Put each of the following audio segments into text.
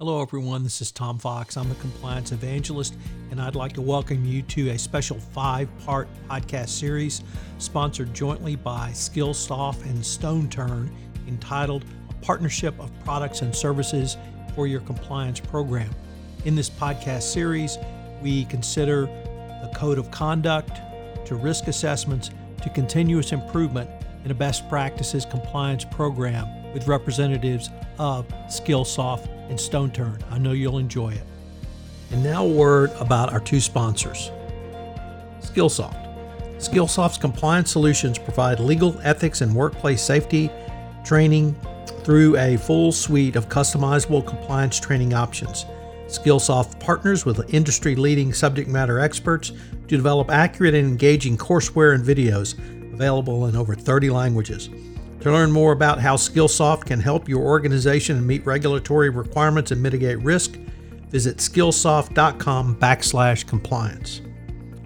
Hello, everyone. This is Tom Fox. I'm a compliance evangelist, and I'd like to welcome you to a special five part podcast series sponsored jointly by Skillsoft and StoneTurn entitled A Partnership of Products and Services for Your Compliance Program. In this podcast series, we consider the code of conduct to risk assessments to continuous improvement in a best practices compliance program with representatives of Skillsoft and StoneTurn. I know you'll enjoy it. And now, a word about our two sponsors Skillsoft. Skillsoft's compliance solutions provide legal, ethics, and workplace safety training through a full suite of customizable compliance training options. Skillsoft partners with industry leading subject matter experts to develop accurate and engaging courseware and videos available in over 30 languages. To learn more about how Skillsoft can help your organization meet regulatory requirements and mitigate risk, visit skillsoft.com backslash compliance.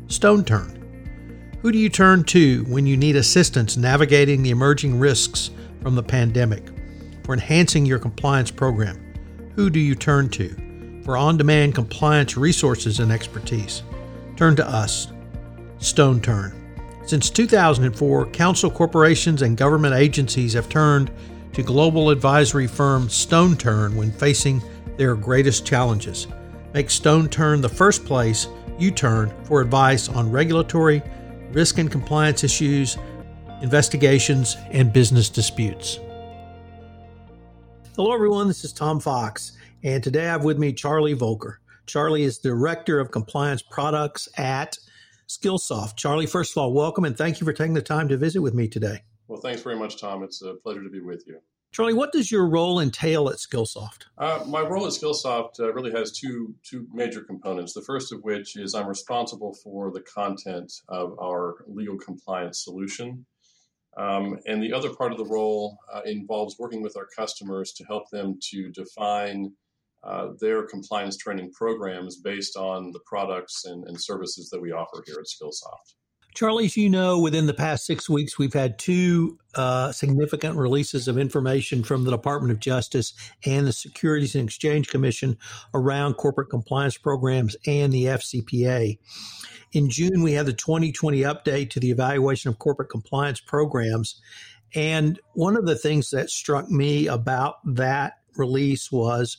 StoneTurn. Who do you turn to when you need assistance navigating the emerging risks from the pandemic? For enhancing your compliance program, who do you turn to? For on demand compliance resources and expertise, turn to us, StoneTurn. Since 2004, counsel corporations and government agencies have turned to global advisory firm StoneTurn when facing their greatest challenges. Make StoneTurn the first place you turn for advice on regulatory, risk and compliance issues, investigations, and business disputes. Hello, everyone. This is Tom Fox, and today I have with me Charlie Volker. Charlie is Director of Compliance Products at Skillsoft. Charlie, first of all, welcome and thank you for taking the time to visit with me today. Well, thanks very much, Tom. It's a pleasure to be with you. Charlie, what does your role entail at Skillsoft? Uh, my role at Skillsoft uh, really has two two major components. The first of which is I'm responsible for the content of our legal compliance solution, um, and the other part of the role uh, involves working with our customers to help them to define uh, their compliance training programs based on the products and, and services that we offer here at Skillsoft. Charlie, as you know, within the past six weeks, we've had two uh, significant releases of information from the Department of Justice and the Securities and Exchange Commission around corporate compliance programs and the FCPA. In June, we had the 2020 update to the evaluation of corporate compliance programs. And one of the things that struck me about that release was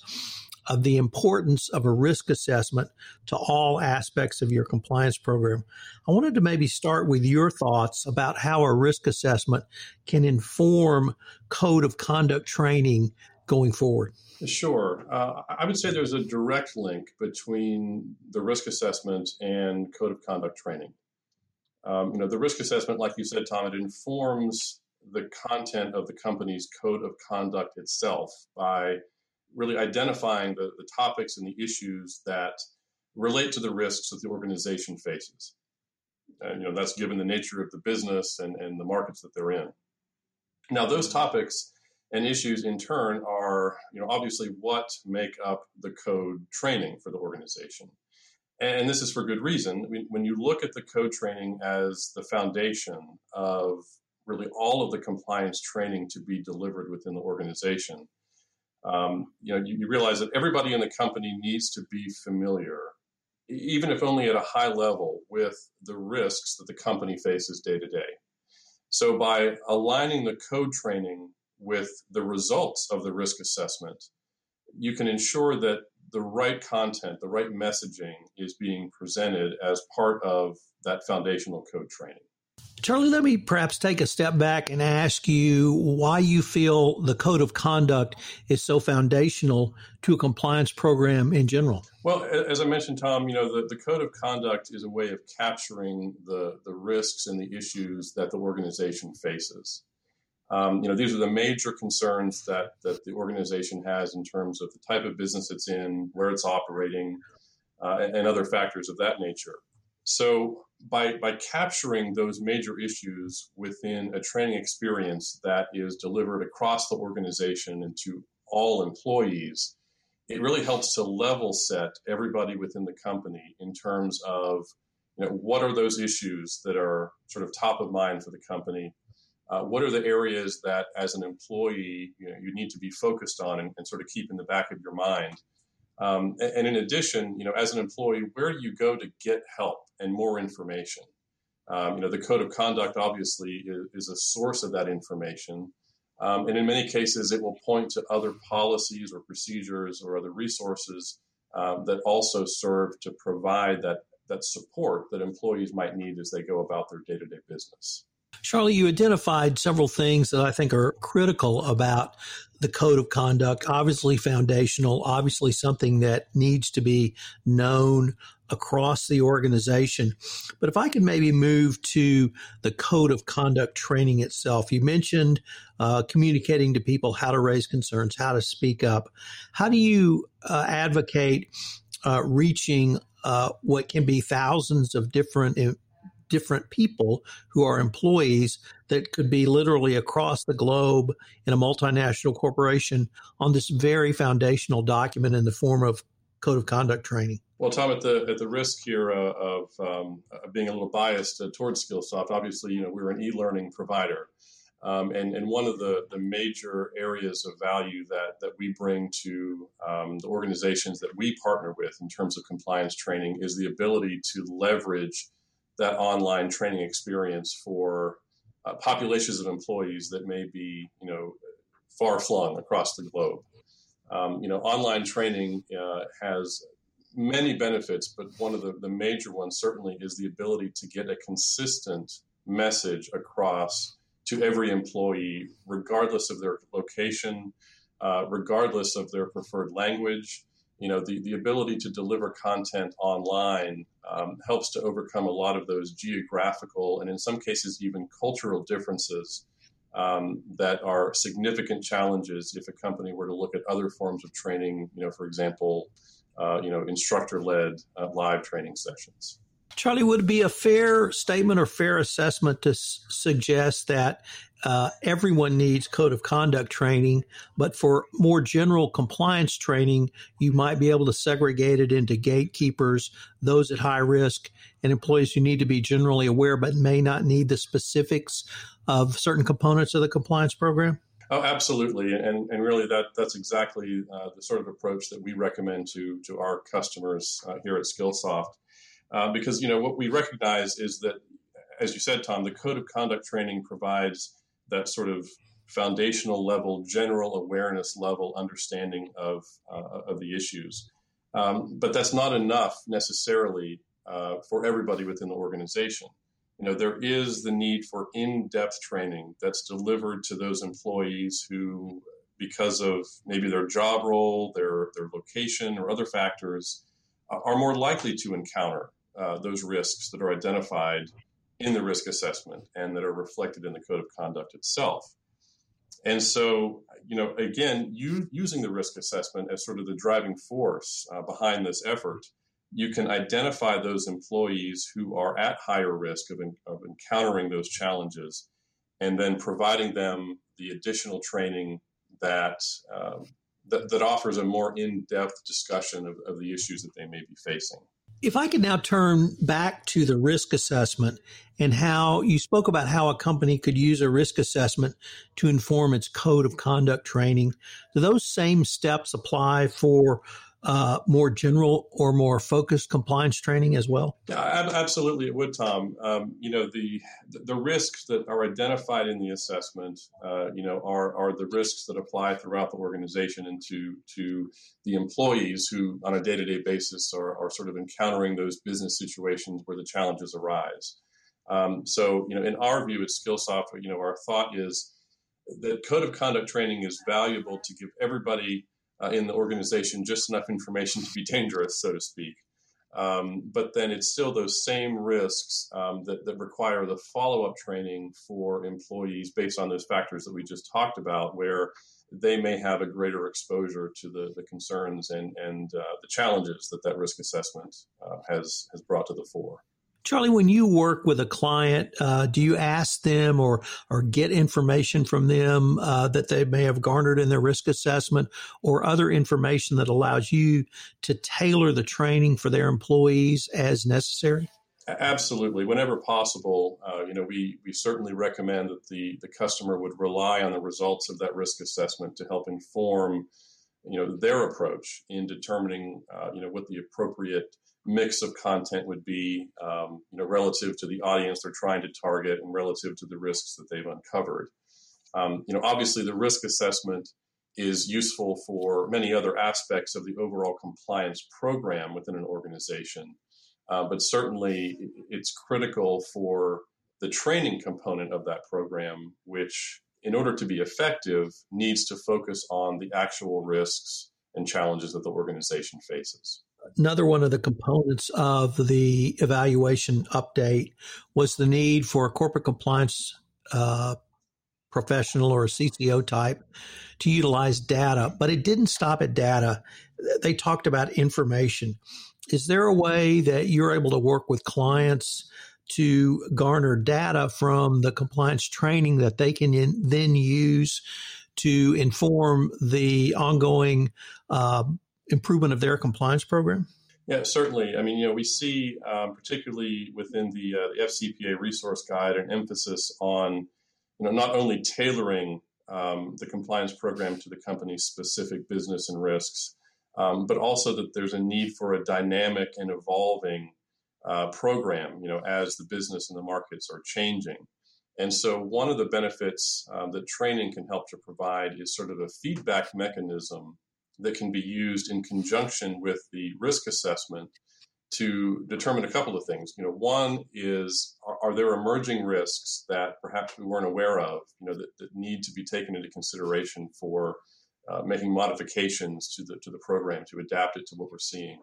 of the importance of a risk assessment to all aspects of your compliance program. I wanted to maybe start with your thoughts about how a risk assessment can inform code of conduct training going forward. Sure. Uh, I would say there's a direct link between the risk assessment and code of conduct training. Um, you know, the risk assessment, like you said, Tom, it informs the content of the company's code of conduct itself by really identifying the, the topics and the issues that relate to the risks that the organization faces. And you know that's given the nature of the business and, and the markets that they're in. Now those topics and issues in turn are you know obviously what make up the code training for the organization. And this is for good reason. I mean, when you look at the code training as the foundation of really all of the compliance training to be delivered within the organization, um, you know, you, you, realize that everybody in the company needs to be familiar, even if only at a high level, with the risks that the company faces day to day. So by aligning the code training with the results of the risk assessment, you can ensure that the right content, the right messaging is being presented as part of that foundational code training. Charlie, let me perhaps take a step back and ask you why you feel the code of conduct is so foundational to a compliance program in general. Well, as I mentioned, Tom, you know, the, the code of conduct is a way of capturing the, the risks and the issues that the organization faces. Um, you know, these are the major concerns that, that the organization has in terms of the type of business it's in, where it's operating, uh, and, and other factors of that nature. So by by capturing those major issues within a training experience that is delivered across the organization and to all employees, it really helps to level set everybody within the company in terms of you know what are those issues that are sort of top of mind for the company. Uh, what are the areas that, as an employee, you, know, you need to be focused on and, and sort of keep in the back of your mind Um, and, and, in addition, you know, as an employee, where do you go to get help and more information? Um, you know, the code of conduct obviously is, a source of that information. Um, and in many cases, it will point to other policies or procedures or other resources um, that also serve to provide that, that support that employees might need as they go about their day to day business. Charlie, you identified several things that I think are critical about the code of conduct. Obviously, foundational, obviously, something that needs to be known across the organization. But if I could maybe move to the code of conduct training itself, you mentioned uh, communicating to people how to raise concerns, how to speak up. How do you uh, advocate uh, reaching uh, what can be thousands of different different people who are employees that could be literally across the globe in a multinational corporation on this very foundational document in the form of code of conduct training. Well, Tom, at the at the risk here uh, of um, being a little biased uh, towards Skillsoft, obviously, you know, we're an e-learning provider, um, and and one of the the major areas of value that that we bring to um, the organizations that we partner with in terms of compliance training is the ability to leverage that online training experience for uh, populations of employees that may be, you know, far flung across the globe. Um, you know, online training uh, has many benefits, but one of the, the major ones certainly is the ability to get a consistent message across to every employee, regardless of their location, uh, regardless of their preferred language, you know, the, the ability to deliver content online um, helps to overcome a lot of those geographical and in some cases even cultural differences um, that are significant challenges if a company were to look at other forms of training, you know, for example, uh, you know, instructor-led uh, live training sessions. Charlie, would it be a fair statement or fair assessment to s- suggest that uh, everyone needs code of conduct training, but for more general compliance training, you might be able to segregate it into gatekeepers, those at high risk, and employees who need to be generally aware but may not need the specifics of certain components of the compliance program? Oh, absolutely, and and really that that's exactly uh, the sort of approach that we recommend to to our customers uh, here at Skillsoft. Uh, because you know what we recognize is that, as you said, Tom, the code of conduct training provides that sort of foundational level, general awareness level understanding of uh, of the issues. Um, but that's not enough necessarily uh, for everybody within the organization. You know, there is the need for in-depth training that's delivered to those employees who, because of maybe their job role, their their location, or other factors, are more likely to encounter uh, those risks that are identified in the risk assessment and that are reflected in the code of conduct itself. And so, you know, again, you using the risk assessment as sort of the driving force uh, behind this effort, you can identify those employees who are at higher risk of, in, of encountering those challenges and then providing them the additional training that, um, that, that, offers a more in depth discussion of, of the issues that they may be facing. If I could now turn back to the risk assessment and how you spoke about how a company could use a risk assessment to inform its code of conduct training, do those same steps apply for uh, more general or more focused compliance training as well? Yeah, absolutely, it would, Tom. Um, you know, the the risks that are identified in the assessment, uh, you know, are are the risks that apply throughout the organization and to to the employees who, on a day to day basis, are are sort of encountering those business situations where the challenges arise. Um, so, you know, in our view at Skillsoft, you know, our thought is that code of conduct training is valuable to give everybody uh, in the organization just enough information to be dangerous, so to speak. Um, but then it's still those same risks um, that, that require the follow up training for employees based on those factors that we just talked about, where they may have a greater exposure to the, the concerns and, and uh, the challenges that that risk assessment uh, has, has brought to the fore. Charlie, when you work with a client, uh, do you ask them or or get information from them uh, that they may have garnered in their risk assessment, or other information that allows you to tailor the training for their employees as necessary? Absolutely, whenever possible, uh, you know we we certainly recommend that the the customer would rely on the results of that risk assessment to help inform you know their approach in determining uh, you know what the appropriate mix of content would be um, you know relative to the audience they're trying to target and relative to the risks that they've uncovered um, you know obviously the risk assessment is useful for many other aspects of the overall compliance program within an organization uh, but certainly it's critical for the training component of that program which in order to be effective, needs to focus on the actual risks and challenges that the organization faces. Another one of the components of the evaluation update was the need for a corporate compliance uh, professional or a CCO type to utilize data, but it didn't stop at data. They talked about information. Is there a way that you're able to work with clients to garner data from the compliance training that they can in, then use to inform the ongoing uh, improvement of their compliance program? Yeah, certainly. I mean, you know, we see um, particularly within the, uh, the, FCPA resource guide an emphasis on, you know, not only tailoring um, the compliance program to the company's specific business and risks, um, but also that there's a need for a dynamic and evolving uh, program, you know, as the business and the markets are changing. And so, one of the benefits um, that training can help to provide is sort of a feedback mechanism that can be used in conjunction with the risk assessment to determine a couple of things. You know, one is are, are there emerging risks that perhaps we weren't aware of, you know, that, that need to be taken into consideration for uh, making modifications to the to the program to adapt it to what we're seeing.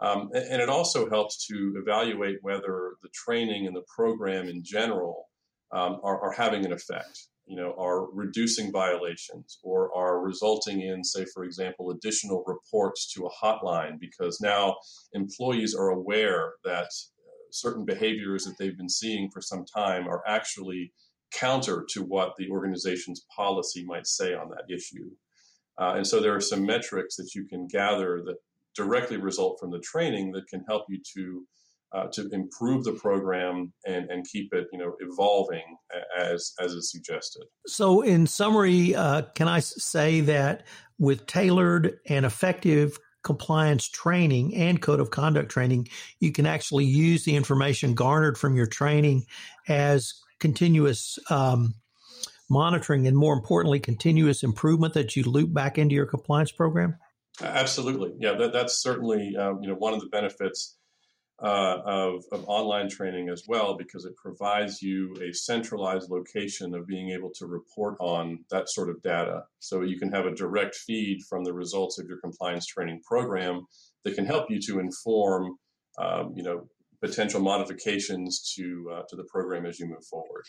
Um, and it also helps to evaluate whether the training and the program in general um, are, are, having an effect, you know, are reducing violations or are resulting in, say, for example, additional reports to a hotline because now employees are aware that uh, certain behaviors that they've been seeing for some time are actually counter to what the organization's policy might say on that issue. Uh, and so there are some metrics that you can gather that directly result from the training that can help you to uh, to improve the program and, and keep it you know evolving as as is suggested. So, in summary, uh, can I say that with tailored and effective compliance training and code of conduct training, you can actually use the information garnered from your training as continuous um, monitoring and, more importantly, continuous improvement that you loop back into your compliance program? Absolutely, yeah. That, that's certainly uh, you know one of the benefits uh, of, of online training as well because it provides you a centralized location of being able to report on that sort of data. So you can have a direct feed from the results of your compliance training program that can help you to inform um, you know potential modifications to uh, to the program as you move forward.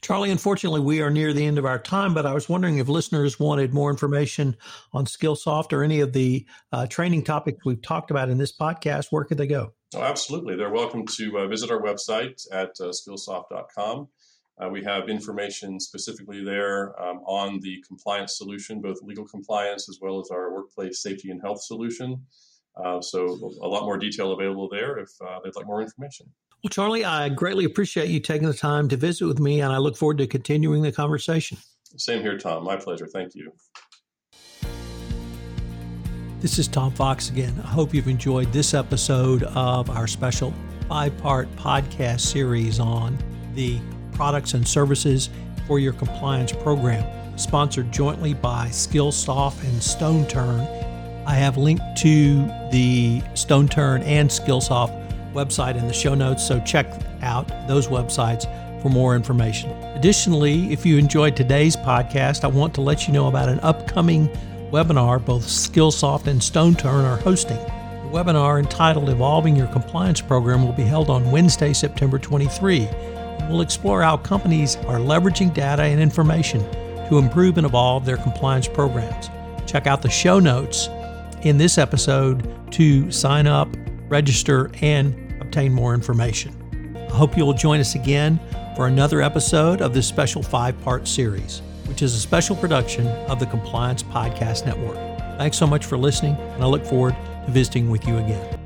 Charlie, unfortunately, we are near the end of our time, but I was wondering if listeners wanted more information on Skillsoft or any of the uh, training topics we've talked about in this podcast, where could they go? Oh, absolutely. They're welcome to uh, visit our website at uh, skillsoft.com. Uh, we have information specifically there um, on the compliance solution, both legal compliance as well as our workplace safety and health solution. Uh, so, a lot more detail available there if uh, they'd like more information. Well, Charlie, I greatly appreciate you taking the time to visit with me, and I look forward to continuing the conversation. Same here, Tom. My pleasure. Thank you. This is Tom Fox again. I hope you've enjoyed this episode of our special five part podcast series on the products and services for your compliance program, sponsored jointly by Skillsoft and StoneTurn. I have linked to the StoneTurn and Skillsoft website in the show notes, so check out those websites for more information. Additionally, if you enjoyed today's podcast, I want to let you know about an upcoming webinar both Skillsoft and StoneTurn are hosting. The webinar entitled Evolving Your Compliance Program will be held on Wednesday, September 23. And we'll explore how companies are leveraging data and information to improve and evolve their compliance programs. Check out the show notes in this episode to sign up register, and obtain more information. I hope you'll join us again for another episode of this special five part series, which is a special production of the Compliance Podcast Network. Thanks so much for listening, and I look forward to visiting with you again.